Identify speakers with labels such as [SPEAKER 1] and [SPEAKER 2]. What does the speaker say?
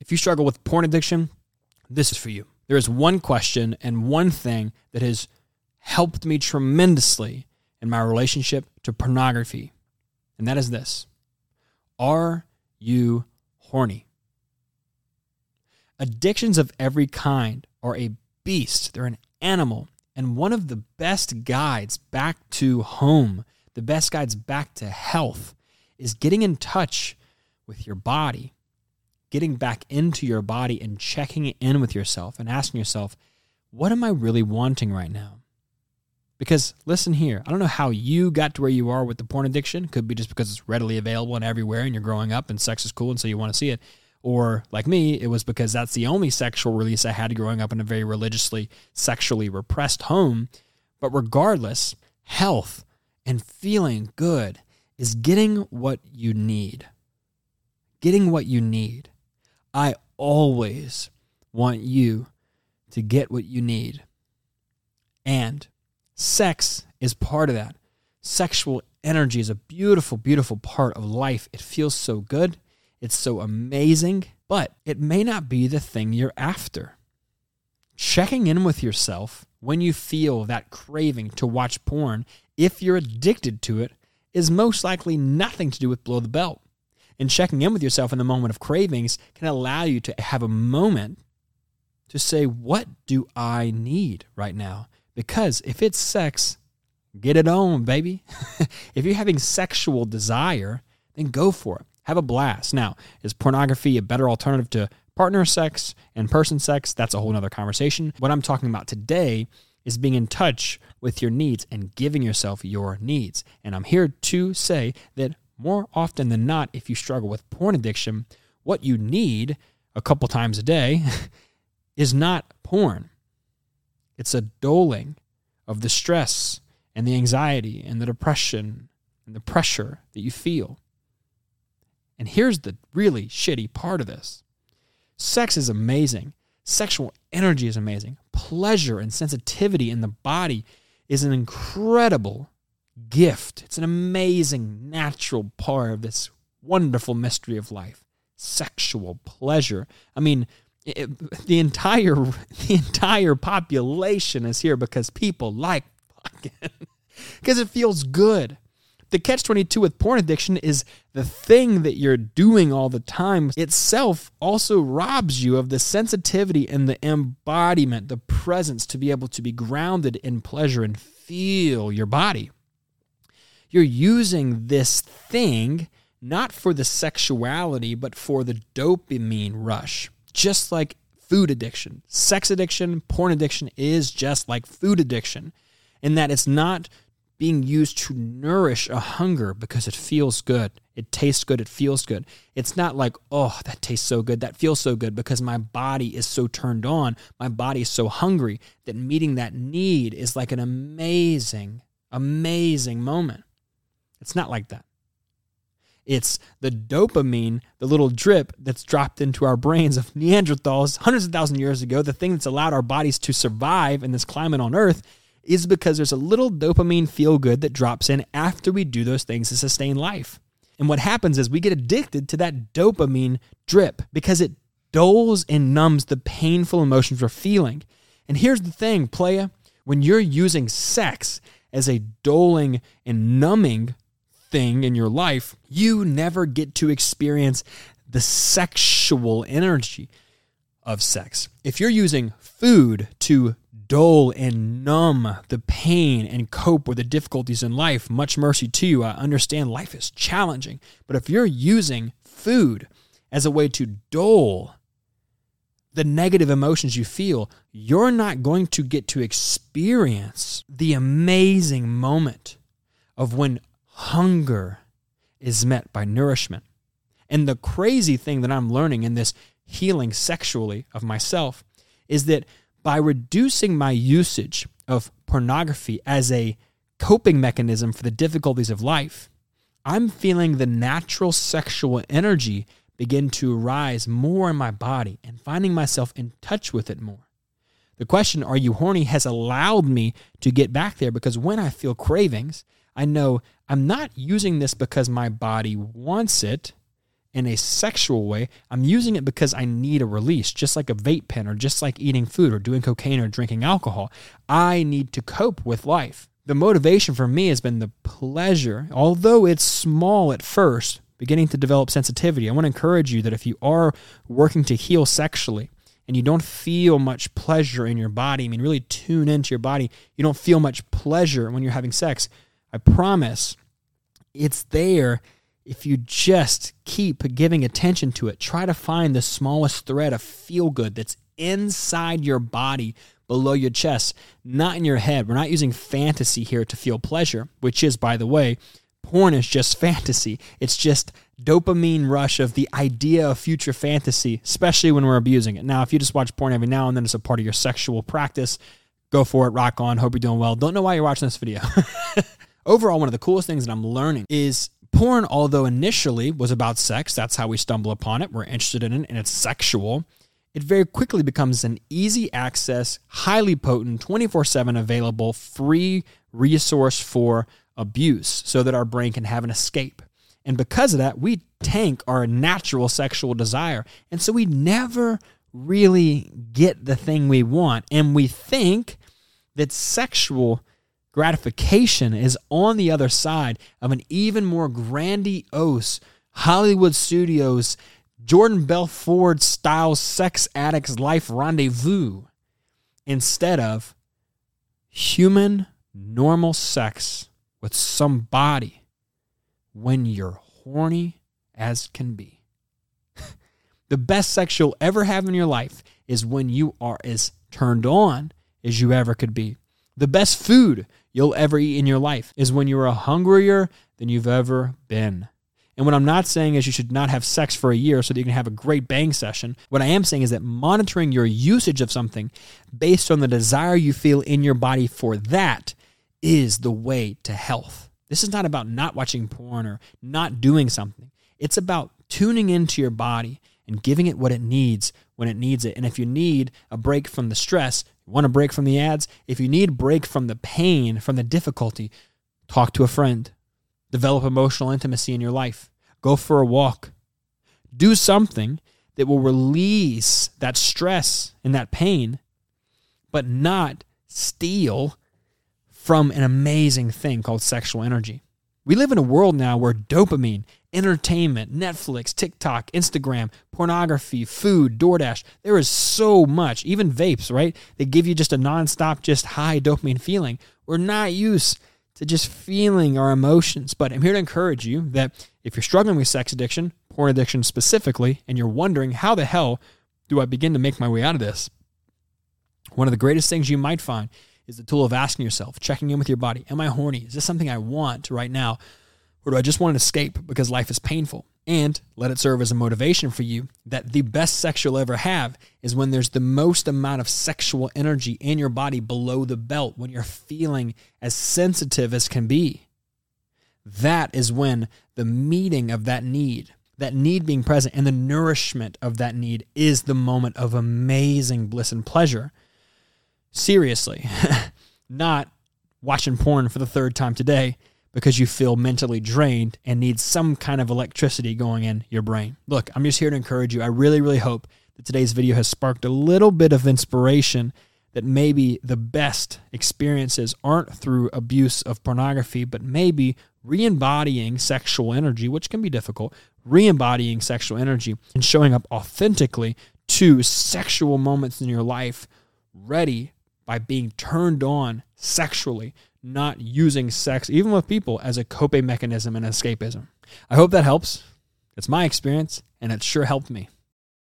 [SPEAKER 1] If you struggle with porn addiction, this is for you. There is one question and one thing that has helped me tremendously in my relationship to pornography, and that is this Are you horny? Addictions of every kind are a beast, they're an animal. And one of the best guides back to home, the best guides back to health, is getting in touch with your body, getting back into your body and checking in with yourself and asking yourself, what am I really wanting right now? Because listen here, I don't know how you got to where you are with the porn addiction. Could be just because it's readily available and everywhere and you're growing up and sex is cool and so you want to see it. Or like me, it was because that's the only sexual release I had growing up in a very religiously, sexually repressed home. But regardless, health and feeling good is getting what you need. Getting what you need. I always want you to get what you need. And sex is part of that. Sexual energy is a beautiful, beautiful part of life. It feels so good. It's so amazing, but it may not be the thing you're after. Checking in with yourself when you feel that craving to watch porn, if you're addicted to it, is most likely nothing to do with blow the belt. And checking in with yourself in the moment of cravings can allow you to have a moment to say, What do I need right now? Because if it's sex, get it on, baby. if you're having sexual desire, then go for it have a blast. Now, is pornography a better alternative to partner sex and person sex? That's a whole other conversation. What I'm talking about today is being in touch with your needs and giving yourself your needs. And I'm here to say that more often than not, if you struggle with porn addiction, what you need a couple times a day is not porn. It's a doling of the stress and the anxiety and the depression and the pressure that you feel. And here's the really shitty part of this sex is amazing, sexual energy is amazing, pleasure and sensitivity in the body is an incredible gift. It's an amazing natural part of this wonderful mystery of life. Sexual pleasure. I mean, it, the entire the entire population is here because people like fucking because it feels good the catch 22 with porn addiction is the thing that you're doing all the time itself also robs you of the sensitivity and the embodiment, the presence to be able to be grounded in pleasure and feel your body. You're using this thing not for the sexuality, but for the dopamine rush, just like food addiction. Sex addiction, porn addiction is just like food addiction in that it's not being used to nourish a hunger because it feels good. It tastes good. It feels good. It's not like, oh, that tastes so good. That feels so good because my body is so turned on. My body is so hungry that meeting that need is like an amazing, amazing moment. It's not like that. It's the dopamine, the little drip that's dropped into our brains of Neanderthals hundreds of thousands of years ago, the thing that's allowed our bodies to survive in this climate on Earth is because there's a little dopamine feel good that drops in after we do those things to sustain life. And what happens is we get addicted to that dopamine drip because it dulls and numbs the painful emotions we're feeling. And here's the thing, playa, when you're using sex as a doling and numbing thing in your life, you never get to experience the sexual energy of sex. If you're using food to dull and numb the pain and cope with the difficulties in life, much mercy to you. I understand life is challenging. But if you're using food as a way to dull the negative emotions you feel, you're not going to get to experience the amazing moment of when hunger is met by nourishment. And the crazy thing that I'm learning in this healing sexually of myself is that by reducing my usage of pornography as a coping mechanism for the difficulties of life, I'm feeling the natural sexual energy begin to rise more in my body and finding myself in touch with it more. The question, are you horny, has allowed me to get back there because when I feel cravings, I know I'm not using this because my body wants it in a sexual way, I'm using it because I need a release, just like a vape pen or just like eating food or doing cocaine or drinking alcohol. I need to cope with life. The motivation for me has been the pleasure, although it's small at first, beginning to develop sensitivity. I want to encourage you that if you are working to heal sexually, and you don't feel much pleasure in your body, I mean, really tune into your body, you don't feel much pleasure when you're having sex, I promise it's there if you just keep giving attention to it. Try to find the smallest thread of feel good that's inside your body below your chest, not in your head. We're not using fantasy here to feel pleasure, which is, by the way, porn is just fantasy. It's just dopamine rush of the idea of future fantasy, especially when we're abusing it. Now, if you just watch porn every now and then as a part of your sexual practice, go for it, rock on. Hope you're doing well. Don't know why you're watching this video. Overall, one of the coolest things that I'm learning is porn, although initially was about sex, that's how we stumble upon it. We're interested in it and it's sexual. It very quickly becomes an easy access, highly potent, 24 7 available, free resource for abuse so that our brain can have an escape. And because of that, we tank our natural sexual desire. And so we never really get the thing we want. And we think that sexual gratification is on the other side of an even more grandiose Hollywood Studios, Jordan Belfort style sex addict's life rendezvous instead of human normal sex with somebody when you're horny as can be. the best sex you'll ever have in your life is when you are as turned on as you ever could be. The best food you'll ever eat in your life is when you are hungrier than you've ever been. And what I'm not saying is you should not have sex for a year so that you can have a great bang session. What I am saying is that monitoring your usage of something based on the desire you feel in your body for that is the way to health. This is not about not watching porn or not doing something. It's about tuning into your body and giving it what it needs when it needs it. And if you need a break from the stress, Want a break from the ads? If you need break from the pain, from the difficulty, talk to a friend. Develop emotional intimacy in your life. Go for a walk. Do something that will release that stress and that pain, but not steal from an amazing thing called sexual energy. We live in a world now where dopamine, entertainment, Netflix, TikTok, Instagram, pornography, food, DoorDash, there is so much, even vapes, right? They give you just a nonstop, just high dopamine feeling. We're not used to just feeling our emotions. But I'm here to encourage you that if you're struggling with sex addiction, porn addiction specifically, and you're wondering how the hell do I begin to make my way out of this, one of the greatest things you might find is the tool of asking yourself, checking in with your body. Am I horny? Is this something I want right now? Or do I just want an escape because life is painful? And let it serve as a motivation for you that the best sex you'll ever have is when there's the most amount of sexual energy in your body below the belt, when you're feeling as sensitive as can be. That is when the meeting of that need, that need being present, and the nourishment of that need is the moment of amazing bliss and pleasure seriously, not watching porn for the third time today because you feel mentally drained and need some kind of electricity going in your brain. Look, I'm just here to encourage you. I really, really hope that today's video has sparked a little bit of inspiration that maybe the best experiences aren't through abuse of pornography, but maybe re embodying sexual energy, which can be difficult, re embodying sexual energy and showing up authentically to sexual moments in your life, ready by being turned on sexually, not using sex, even with people, as a coping mechanism and escapism. I hope that helps. It's my experience, and it sure helped me.